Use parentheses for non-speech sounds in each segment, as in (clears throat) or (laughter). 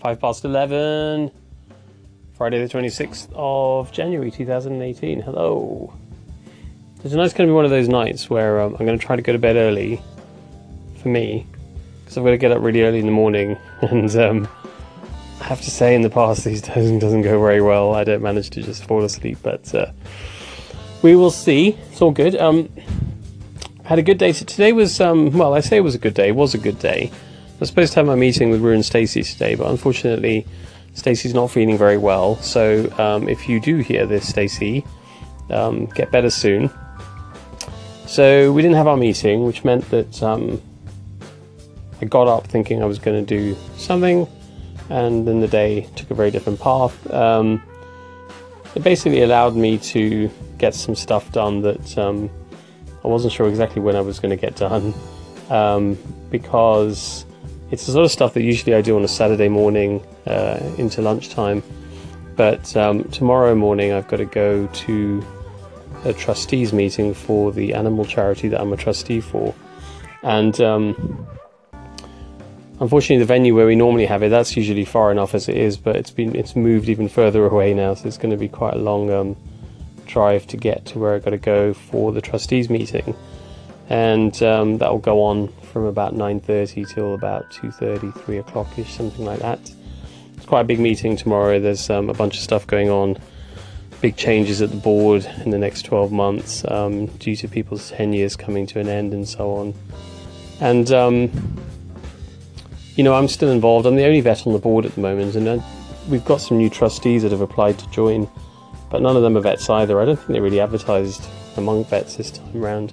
Five past 11, Friday the 26th of January 2018. Hello. Tonight's going to be one of those nights where um, I'm going to try to go to bed early for me because I've got to get up really early in the morning. (laughs) And um, I have to say, in the past, these days (laughs) doesn't go very well. I don't manage to just fall asleep, but uh, we will see. It's all good. Um, had a good day. So Today was, um, well, I say it was a good day. It was a good day. I was supposed to have my meeting with Rue and Stacey today, but unfortunately, Stacey's not feeling very well. So um, if you do hear this, Stacey, um, get better soon. So we didn't have our meeting, which meant that um, I got up thinking I was going to do something, and then the day took a very different path. Um, it basically allowed me to get some stuff done that um, I wasn't sure exactly when I was going to get done um, because it's the sort of stuff that usually I do on a Saturday morning uh, into lunchtime. But um, tomorrow morning I've got to go to a trustees meeting for the animal charity that I'm a trustee for. And um, unfortunately, the venue where we normally have it, that's usually far enough as it is, but it's been it's moved even further (laughs) away now, so it's going to be quite a long um, drive to get to where I've got to go for the trustees meeting. And um, that will go on from about 9.30 till about 2.30, 3 o'clock-ish, something like that. It's quite a big meeting tomorrow. There's um, a bunch of stuff going on, big changes at the board in the next 12 months um, due to people's tenures coming to an end and so on. And, um, you know, I'm still involved. I'm the only vet on the board at the moment, and uh, we've got some new trustees that have applied to join, but none of them are vets either. I don't think they really advertised among vets this time around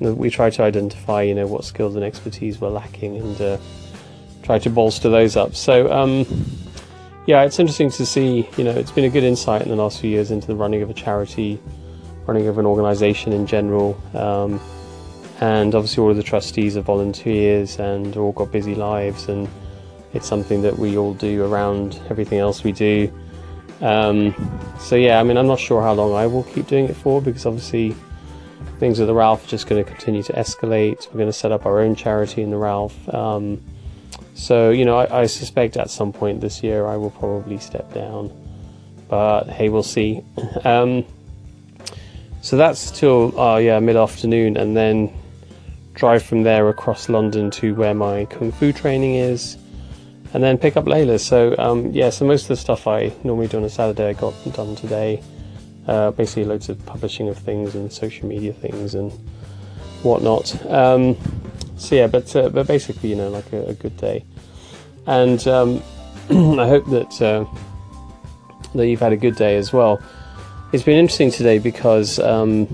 we try to identify, you know, what skills and expertise we're lacking and uh, try to bolster those up. So, um, yeah, it's interesting to see, you know, it's been a good insight in the last few years into the running of a charity, running of an organization in general. Um, and obviously, all of the trustees are volunteers and all got busy lives, and it's something that we all do around everything else we do. Um, so, yeah, I mean, I'm not sure how long I will keep doing it for because obviously things at the Ralph are just going to continue to escalate. We're going to set up our own charity in the Ralph. Um, so, you know, I, I, suspect at some point this year I will probably step down. But hey, we'll see. (laughs) Um, so that's till, uh, yeah, mid afternoon, and then drive from there across London to where my Kung Fu training is, and then pick up Layla. So, um, yeah, so most of the stuff I normally do on a Saturday I got done today. Uh, basically, loads of publishing of things and social media things and whatnot. Um, so yeah, but uh, but basically, you know, like a, a good day, and um, (clears throat) I hope that uh, that you've had a good day as well. It's been interesting today because um,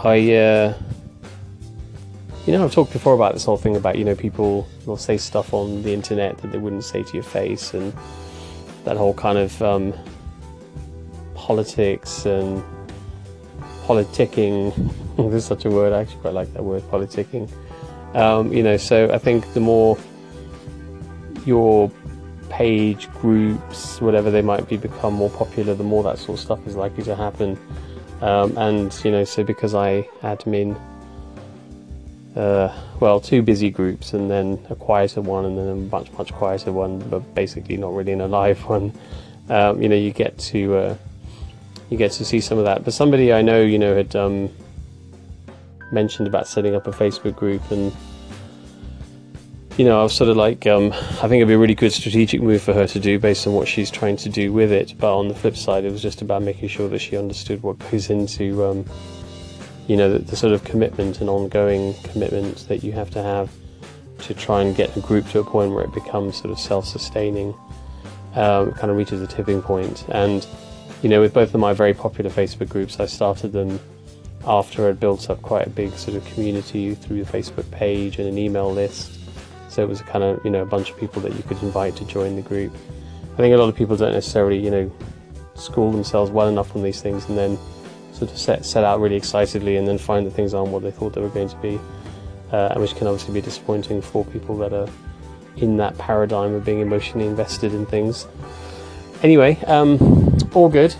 I, uh, you know, I've talked before about this whole thing about you know people will say stuff on the internet that they wouldn't say to your face, and that whole kind of um, politics and politicking. (laughs) There's such a word. I actually quite like that word, politicking. Um, you know, so I think the more your page groups, whatever they might be, become more popular, the more that sort of stuff is likely to happen. Um, and you know, so because I admin, uh, well, two busy groups, and then a quieter one, and then a much much quieter one, but basically not really in a live (laughs) one. Um, you know, you get to uh, you get to see some of that. But somebody I know, you know, had um, mentioned about setting up a Facebook group, and you know, I was sort of like, um, I think it'd be a really good strategic move for her to do based on what she's trying to do with it. But on the flip side, it was just about making sure that she understood what goes into, um, you know, the, the sort of commitment and ongoing commitment that you have to have to try and get a group to a point where it becomes sort of self-sustaining, um, kind of reaches a tipping point, and you know, with both of my very popular Facebook groups, I started them after I'd built up quite a big sort of community through the Facebook page and an email list. So it was kind of, you know, a bunch of people that you could invite to join the group. I think a lot of people don't necessarily, you know, school themselves well enough on these things and then sort of set, set out really excitedly and then find that things aren't what they thought they were going to be, uh, which can obviously be disappointing for people that are in that paradigm of being emotionally invested in things. Anyway, um, all good.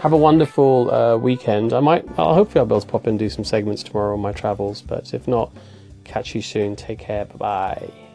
Have a wonderful uh, weekend. I might, I'll hopefully I'll be able to pop in and do some segments tomorrow on my travels, but if not, catch you soon. Take care. Bye bye.